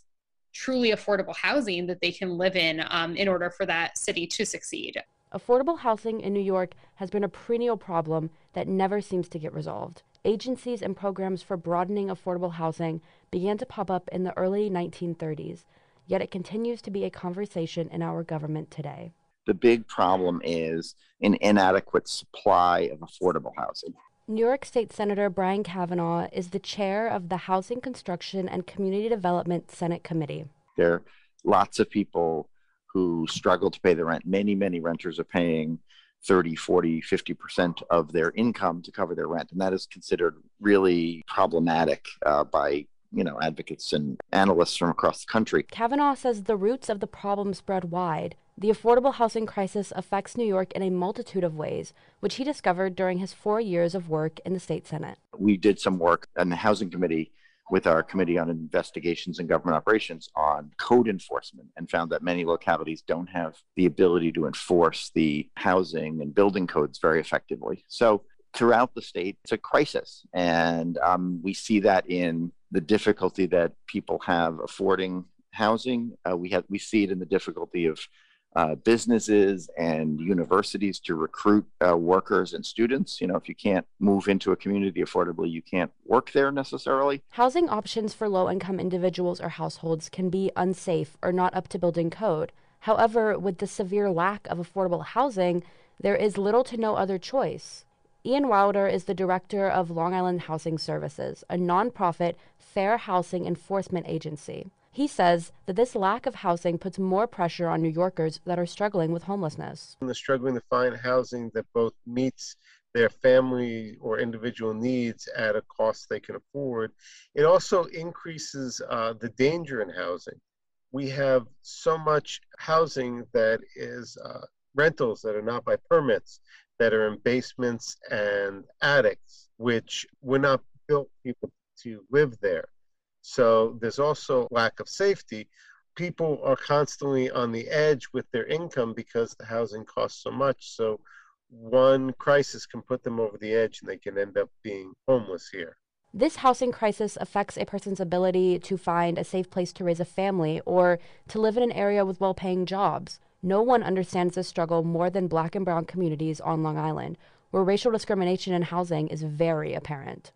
truly affordable housing that they can live in um, in order for that city to succeed.
Affordable housing in New York has been a perennial problem that never seems to get resolved. Agencies and programs for broadening affordable housing began to pop up in the early 1930s yet it continues to be a conversation in our government today.
The big problem is an inadequate supply of affordable housing.
New York State Senator Brian Kavanagh is the chair of the Housing Construction and Community Development Senate Committee.
There are lots of people who struggle to pay the rent. Many, many renters are paying 30, 40, 50% of their income to cover their rent. And that is considered really problematic uh, by you know, advocates and analysts from across the country.
Kavanagh says the roots of the problem spread wide. The affordable housing crisis affects New York in a multitude of ways, which he discovered during his four years of work in the state Senate.
We did some work on the Housing Committee with our Committee on Investigations and Government Operations on code enforcement and found that many localities don't have the ability to enforce the housing and building codes very effectively. So throughout the state, it's a crisis. And um, we see that in the difficulty that people have affording housing. Uh, we have we see it in the difficulty of uh, businesses and universities to recruit uh, workers and students. You know, if you can't move into a community affordably, you can't work there necessarily.
Housing options for low income individuals or households can be unsafe or not up to building code. However, with the severe lack of affordable housing, there is little to no other choice. Ian Wilder is the director of Long Island Housing Services, a nonprofit fair housing enforcement agency. He says that this lack of housing puts more pressure on New Yorkers that are struggling with homelessness.
They're struggling to find housing that both meets their family or individual needs at a cost they can afford. It also increases uh, the danger in housing. We have so much housing that is uh, rentals that are not by permits that are in basements and attics, which were not built people to live there. So there's also lack of safety. People are constantly on the edge with their income because the housing costs so much. So one crisis can put them over the edge and they can end up being homeless here.
This housing crisis affects a person's ability to find a safe place to raise a family or to live in an area with well paying jobs. No one understands this struggle more than black and brown communities on Long Island, where racial discrimination in housing is very apparent.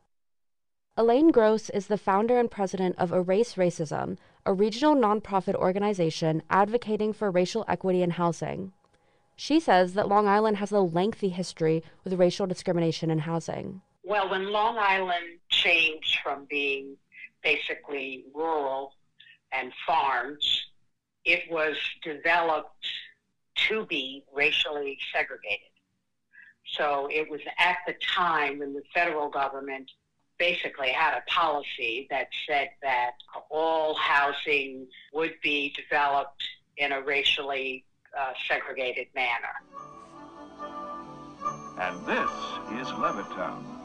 Elaine Gross is the founder and president of Erase Racism, a regional nonprofit organization advocating for racial equity in housing. She says that Long Island has a lengthy history with racial discrimination in housing.
Well, when Long Island changed from being basically rural and farms it was developed to be racially segregated. So it was at the time when the federal government basically had a policy that said that all housing would be developed in a racially uh, segregated manner.
And this is Levittown.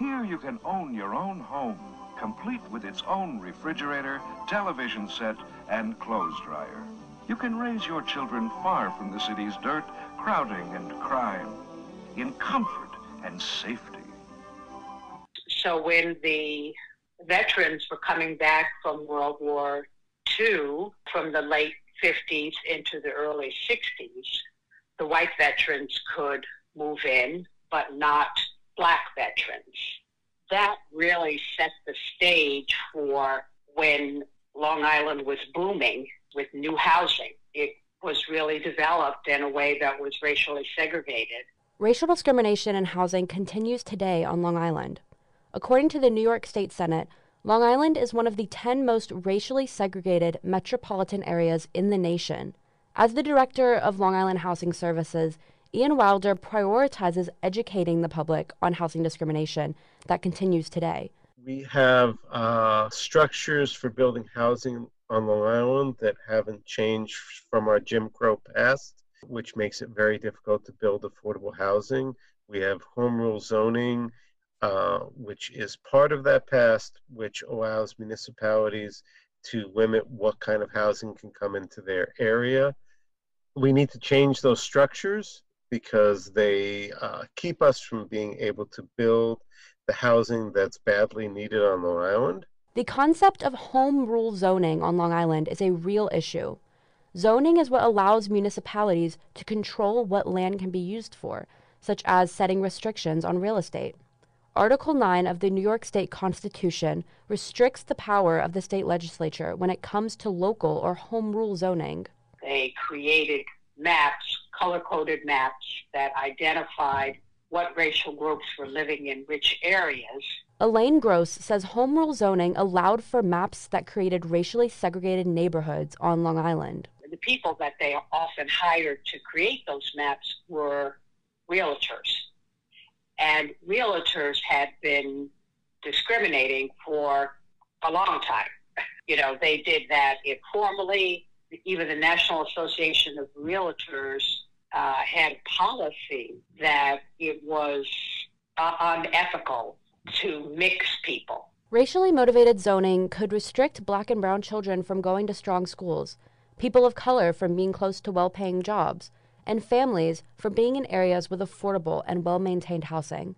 Here you can own your own home, complete with its own refrigerator, television set, and clothes dryer. You can raise your children far from the city's dirt, crowding, and crime, in comfort and safety.
So when the veterans were coming back from World War II, from the late 50s into the early 60s, the white veterans could move in, but not black veterans. That really set the stage for when Long Island was booming with new housing. It was really developed in a way that was racially segregated.
Racial discrimination in housing continues today on Long Island. According to the New York State Senate, Long Island is one of the 10 most racially segregated metropolitan areas in the nation. As the director of Long Island Housing Services, Ian Wilder prioritizes educating the public on housing discrimination that continues today.
We have uh, structures for building housing on Long Island that haven't changed from our Jim Crow past, which makes it very difficult to build affordable housing. We have home rule zoning uh, which is part of that past, which allows municipalities to limit what kind of housing can come into their area. We need to change those structures because they uh, keep us from being able to build the housing that's badly needed on Long Island.
The concept of home rule zoning on Long Island is a real issue. Zoning is what allows municipalities to control what land can be used for, such as setting restrictions on real estate. Article 9 of the New York State Constitution restricts the power of the state legislature when it comes to local or home rule zoning.
They created maps, color coded maps, that identified what racial groups were living in which areas.
Elaine Gross says home rule zoning allowed for maps that created racially segregated neighborhoods on Long Island.
The people that they often hired to create those maps were realtors and realtors had been discriminating for a long time. You know, they did that informally. Even the National Association of Realtors uh, had policy that it was uh, unethical to mix people.
Racially motivated zoning could restrict black and brown children from going to strong schools, people of color from being close to well paying jobs, and families from being in areas with affordable and well maintained housing.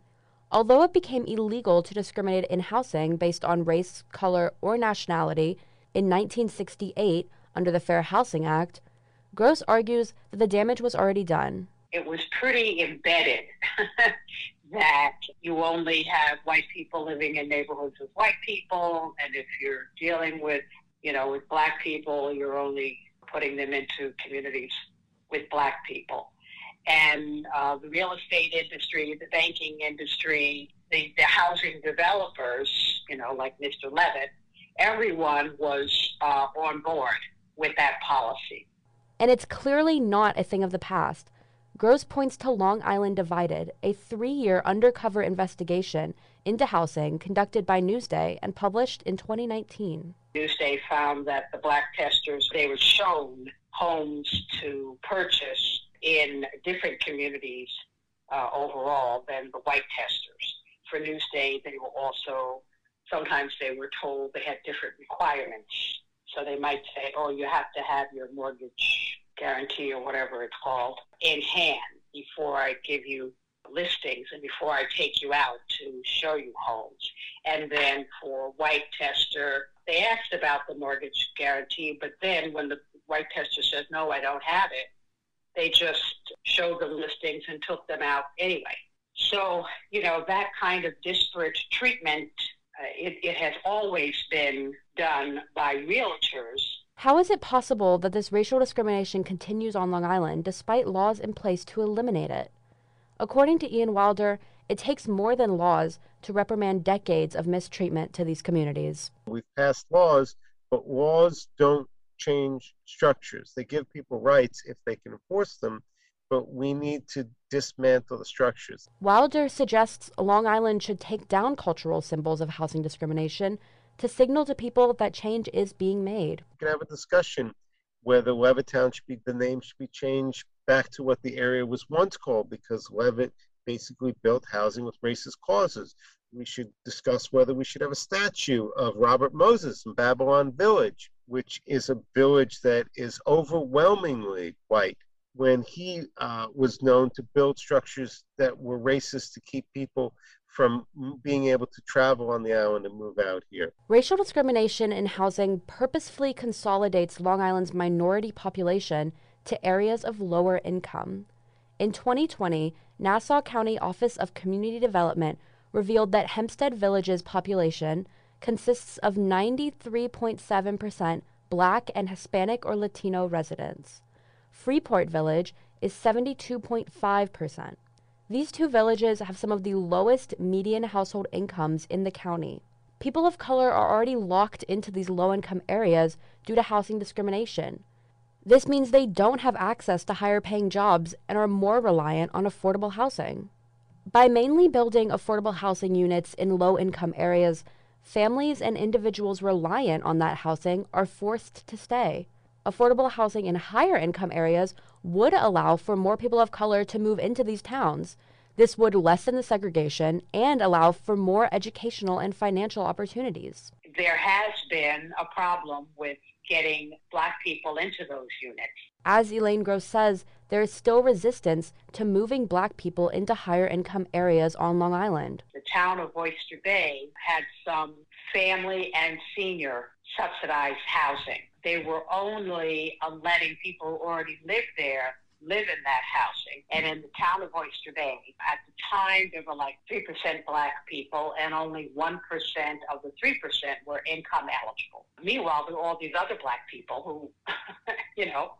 Although it became illegal to discriminate in housing based on race, color, or nationality in 1968 under the Fair Housing Act, Gross argues that the damage was already done.
It was pretty embedded that you only have white people living in neighborhoods with white people, and if you're dealing with, you know, with black people, you're only putting them into communities with black people. And uh, the real estate industry, the banking industry, the, the housing developers, you know, like Mr. Levitt, everyone was uh, on board with that policy.
And it's clearly not a thing of the past. Gross points to Long Island Divided, a three year undercover investigation into housing conducted by Newsday and published in 2019.
Newsday found that the black testers, they were shown homes to purchase in different communities uh, overall than the white testers. For Newsday, they were also, sometimes they were told they had different requirements. So they might say, oh, you have to have your mortgage guarantee or whatever it's called in hand before I give you listings and before I take you out to show you homes. And then for white tester, they asked about the mortgage guarantee, but then when the white tester says, no, I don't have it, they just showed the listings and took them out anyway. So, you know, that kind of disparate treatment, Uh, it, it has always been done by realtors.
How is it possible that this racial discrimination continues on Long Island despite laws in place to eliminate it? According to Ian Wilder, it takes more than laws to reprimand decades of mistreatment to these communities.
We've passed laws, but laws don't change structures. They give people rights if they can enforce them, but we need to dismantle the structures.
Wilder suggests Long Island should take down cultural symbols of housing discrimination to signal to people that change is being made.
We can have a discussion whether Levittown should be the name should be changed back to what the area was once called because Levitt basically built housing with racist causes. We should discuss whether we should have a statue of Robert Moses in Babylon Village, which is a village that is overwhelmingly white when he uh, was known to build structures that were racist to keep people from being able to travel on the island and move out here.
Racial discrimination in housing purposefully consolidates Long Island's minority population to areas of lower income. In 2020, Nassau County Office of Community Development revealed that Hempstead Village's population consists of 93.7% Black and Hispanic or Latino residents. Freeport Village is 72.5%. These two villages have some of the lowest median household incomes in the county. People of color are already locked into these low income areas due to housing discrimination. This means they don't have access to higher paying jobs and are more reliant on affordable housing. By mainly building affordable housing units in low income areas, families and individuals reliant on that housing are forced to stay. Affordable housing in higher income areas would allow for more people of color to move into these towns. This would lessen the segregation and allow for more educational and financial opportunities.
There has been a problem with getting black people into those units.
As Elaine Gross says, there is still resistance to moving black people into higher income areas on Long Island.
The town of Oyster Bay had some family and senior subsidized housing. They were only uh, letting people who already lived there live in that housing. And in the town of Oyster Bay, at the time, there were like 3% black people, and only 1% of the 3% were income eligible. Meanwhile, there were all these other black people who, you know,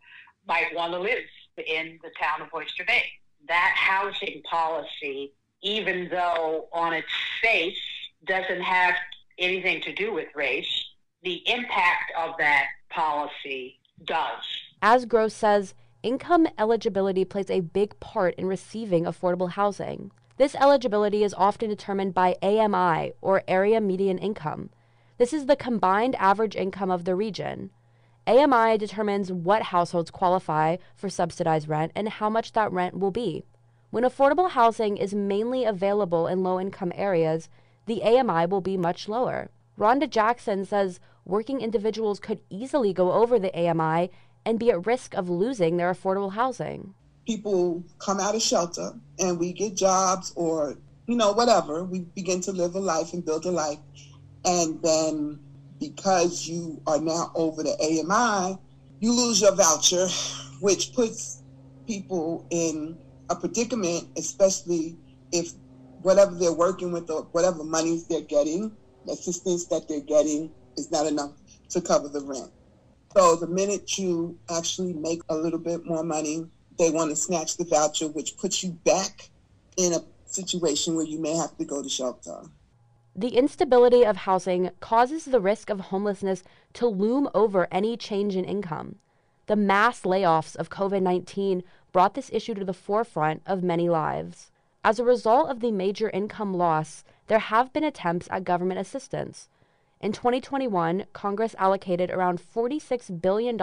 might want to live in the town of Oyster Bay. That housing policy, even though on its face doesn't have anything to do with race, the impact of that policy does.
As Gross says, income eligibility plays a big part in receiving affordable housing. This eligibility is often determined by AMI, or Area Median Income. This is the combined average income of the region. AMI determines what households qualify for subsidized rent and how much that rent will be. When affordable housing is mainly available in low income areas, the AMI will be much lower. Rhonda Jackson says working individuals could easily go over the AMI and be at risk of losing their affordable housing.
People come out of shelter and we get jobs or, you know, whatever. We begin to live a life and build a life. And then because you are now over the AMI, you lose your voucher, which puts people in a predicament, especially if whatever they're working with or whatever monies they're getting, assistance that they're getting is not enough to cover the rent. So the minute you actually make a little bit more money, they want to snatch the voucher, which puts you back in a situation where you may have to go to shelter.
The instability of housing causes the risk of homelessness to loom over any change in income. The mass layoffs of COVID 19 brought this issue to the forefront of many lives. As a result of the major income loss, there have been attempts at government assistance. In 2021, Congress allocated around $46 billion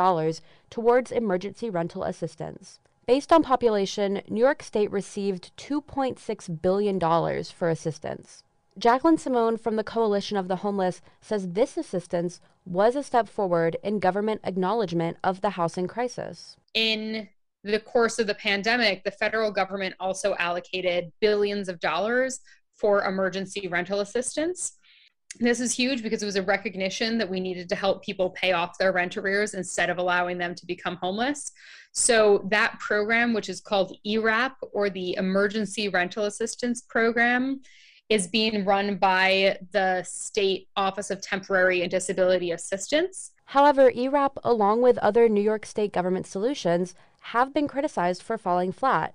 towards emergency rental assistance. Based on population, New York State received $2.6 billion for assistance. Jacqueline Simone from the Coalition of the Homeless says this assistance was a step forward in government acknowledgement of the housing crisis.
In the course of the pandemic, the federal government also allocated billions of dollars for emergency rental assistance. This is huge because it was a recognition that we needed to help people pay off their rent arrears instead of allowing them to become homeless. So, that program, which is called ERAP or the Emergency Rental Assistance Program, is being run by the State Office of Temporary and Disability Assistance.
However, ERAP, along with other New York State government solutions, have been criticized for falling flat.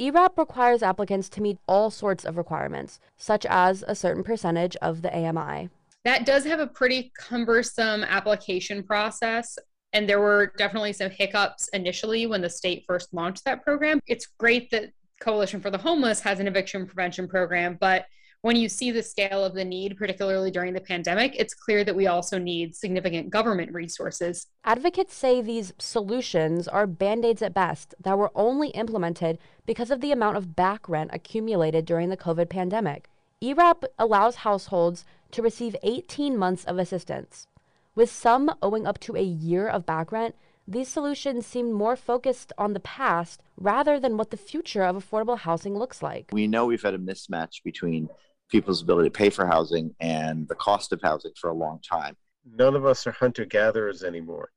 ERAP requires applicants to meet all sorts of requirements, such as a certain percentage of the AMI.
That does have a pretty cumbersome application process. And there were definitely some hiccups initially when the state first launched that program. It's great that Coalition for the Homeless has an eviction prevention program, but when you see the scale of the need, particularly during the pandemic, it's clear that we also need significant government resources.
Advocates say these solutions are band aids at best that were only implemented because of the amount of back rent accumulated during the COVID pandemic. ERAP allows households to receive 18 months of assistance. With some owing up to a year of back rent, these solutions seem more focused on the past rather than what the future of affordable housing looks like.
We know we've had a mismatch between people's ability to pay for housing and the cost of housing for a long time.
None of us are hunter gatherers anymore.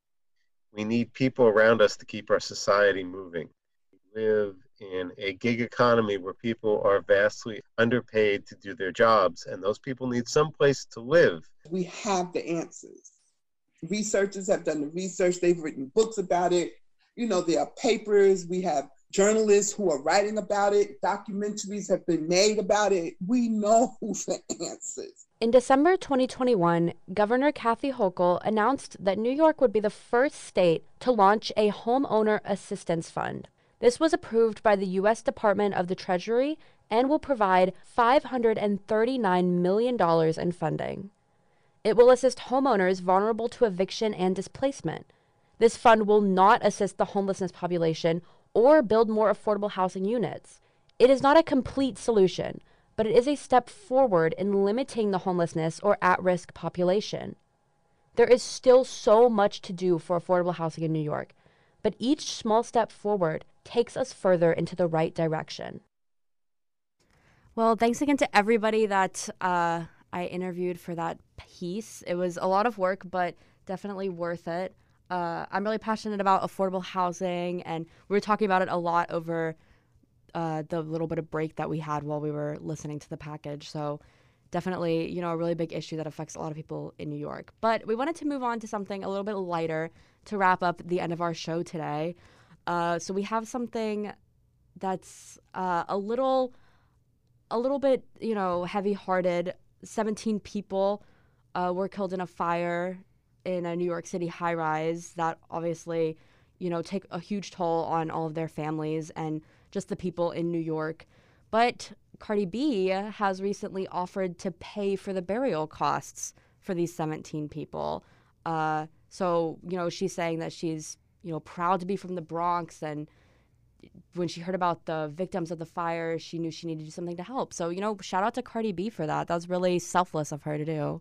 We need people around us to keep our society moving. We live in a gig economy where people are vastly underpaid to do their jobs, and those people need some place to live.
We have the answers. Researchers have done the research, they've written books about it. You know, there are papers, we have journalists who are writing about it, documentaries have been made about it. We know the answers.
In December 2021, Governor Kathy Hochul announced that New York would be the first state to launch a homeowner assistance fund. This was approved by the U.S. Department of the Treasury and will provide $539 million in funding. It will assist homeowners vulnerable to eviction and displacement. This fund will not assist the homelessness population or build more affordable housing units. It is not a complete solution, but it is a step forward in limiting the homelessness or at risk population. There is still so much to do for affordable housing in New York, but each small step forward takes us further into the right direction. Well, thanks again to everybody that uh, I interviewed for that piece. It was a lot of work, but definitely worth it. Uh, I'm really passionate about affordable housing, and we were talking about it a lot over uh, the little bit of break that we had while we were listening to the package. So, definitely, you know, a really big issue that affects a lot of people in New York. But we wanted to move on to something a little bit lighter to wrap up the end of our show today. Uh, so we have something that's uh, a little, a little bit, you know, heavy-hearted. 17 people uh, were killed in a fire in a New York City high rise that obviously, you know, take a huge toll on all of their families and just the people in New York. But Cardi B has recently offered to pay for the burial costs for these 17 people. Uh, so, you know, she's saying that she's, you know, proud to be from the Bronx and when she heard about the victims of the fire, she knew she needed to do something to help. So, you know, shout out to Cardi B for that. That was really selfless of her to do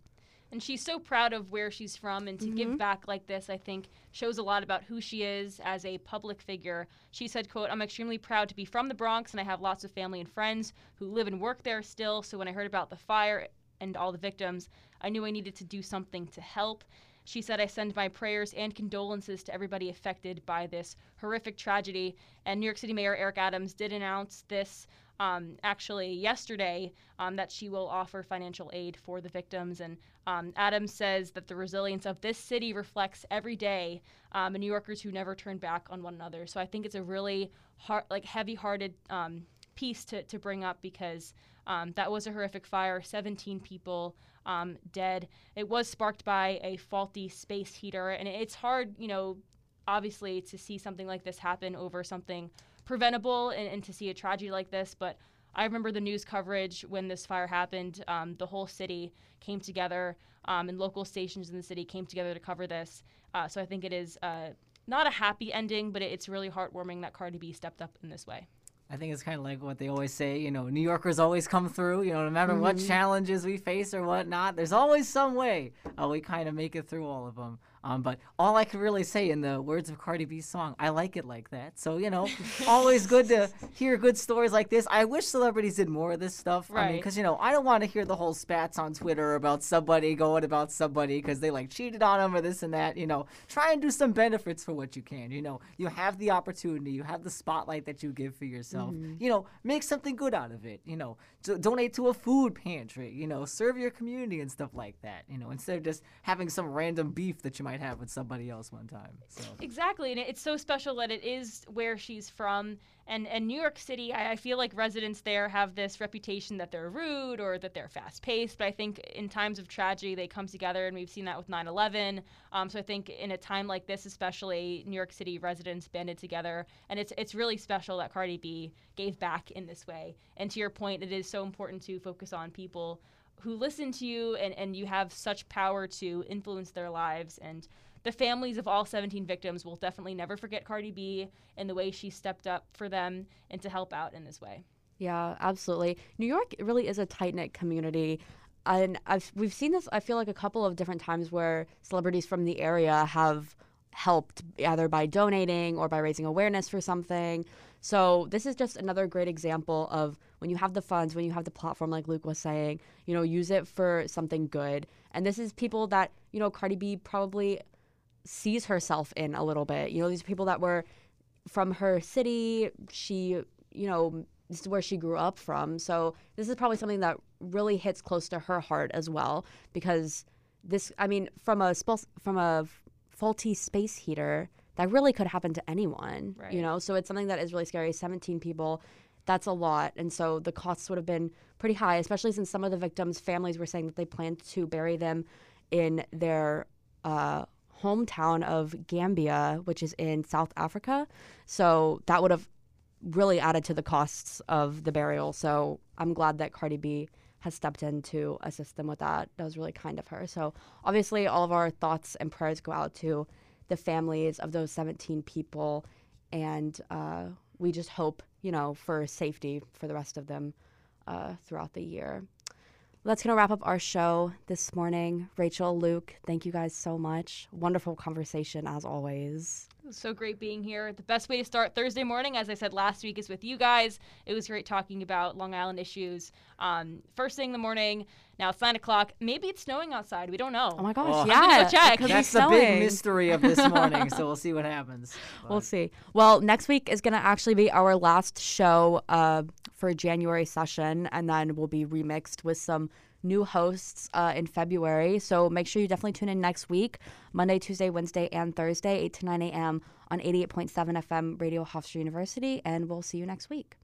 and she's so proud of where she's from and to mm-hmm. give back like this i think shows a lot about who she is as a public figure she said quote i'm extremely proud to be from the bronx and i have lots of family and friends who live and work there still so when i heard about the fire and all the victims i knew i needed to do something to help she said, I send my prayers and condolences to everybody affected by this horrific tragedy. And New York City Mayor Eric Adams did announce this um, actually yesterday um, that she will offer financial aid for the victims. And um, Adams says that the resilience of this city reflects every day um, New Yorkers who never turn back on one another. So I think it's a really like heavy-hearted um, piece to, to bring up because um, that was a horrific fire. 17 people dead. It was sparked by a faulty space heater, and it's hard, you know, obviously to see something like this happen over something preventable and, and to see a tragedy like this. But I remember the news coverage when this fire happened. Um, the whole city came together, um, and local stations in the city came together to cover this. Uh, so I think it is uh, not a happy ending, but it's really heartwarming that Cardi B stepped up in this way.
I think it's kind of like what they always say, you know, New Yorkers always come through, you know, no matter mm-hmm. what challenges we face or whatnot, there's always some way uh, we kind of make it through all of them. Um, but all I can really say in the words of Cardi B's song, I like it like that. So, you know, always good to hear good stories like this. I wish celebrities did more of this stuff. Right. I mean, because, you know, I don't want to hear the whole spats on Twitter about somebody going about somebody because they like cheated on them or this and that. You know, try and do some benefits for what you can. You know, you have the opportunity, you have the spotlight that you give for yourself. Mm-hmm. You know, make something good out of it. You know, d- donate to a food pantry, you know, serve your community and stuff like that. You know, instead of just having some random beef that you might might have with somebody else one time. So
Exactly, and it's so special that it is where she's from. And and New York City, I, I feel like residents there have this reputation that they're rude or that they're fast paced. But I think in times of tragedy, they come together, and we've seen that with 9/11. Um, so I think in a time like this, especially, New York City residents banded together, and it's it's really special that Cardi B gave back in this way. And to your point, it is so important to focus on people who listen to you and, and you have such power to influence their lives and the families of all 17 victims will definitely never forget Cardi B and the way she stepped up for them and to help out in this way.
Yeah, absolutely. New York really is a tight knit community. And I've, we've seen this, I feel like, a couple of different times where celebrities from the area have helped either by donating or by raising awareness for something. So, this is just another great example of when you have the funds, when you have the platform, like Luke was saying, you know, use it for something good. And this is people that, you know, Cardi B probably sees herself in a little bit. You know, these people that were from her city. She, you know, this is where she grew up from. So this is probably something that really hits close to her heart as well because this, I mean, from a from a faulty space heater, that really could happen to anyone.
Right.
You know, so it's something that is really scary. 17 people. That's a lot. And so the costs would have been pretty high, especially since some of the victims' families were saying that they planned to bury them in their uh, hometown of Gambia, which is in South Africa. So that would have really added to the costs of the burial. So I'm glad that Cardi B has stepped in to assist them with that. That was really kind of her. So obviously, all of our thoughts and prayers go out to the families of those 17 people. And uh, we just hope, you know, for safety for the rest of them uh, throughout the year. That's going to wrap up our show this morning. Rachel, Luke, thank you guys so much. Wonderful conversation as always.
It was so great being here. The best way to start Thursday morning, as I said last week, is with you guys. It was great talking about Long Island issues. Um, first thing in the morning. Now it's nine o'clock. Maybe it's snowing outside. We don't know.
Oh my gosh,
Oh.
I'm
yeah.
gonna go check.
it could be
that's the big mystery of this morning. so we'll see what happens.
We'll see. Well, next week is going to actually be our last show uh, for January session, and then we'll be remixed with some new hosts uh, in February. So make sure you definitely tune in next week, Monday, Tuesday, Wednesday, and Thursday, 8 to 9 a.m. on 88.7 FM Radio Hofstra University, and we'll see you next week.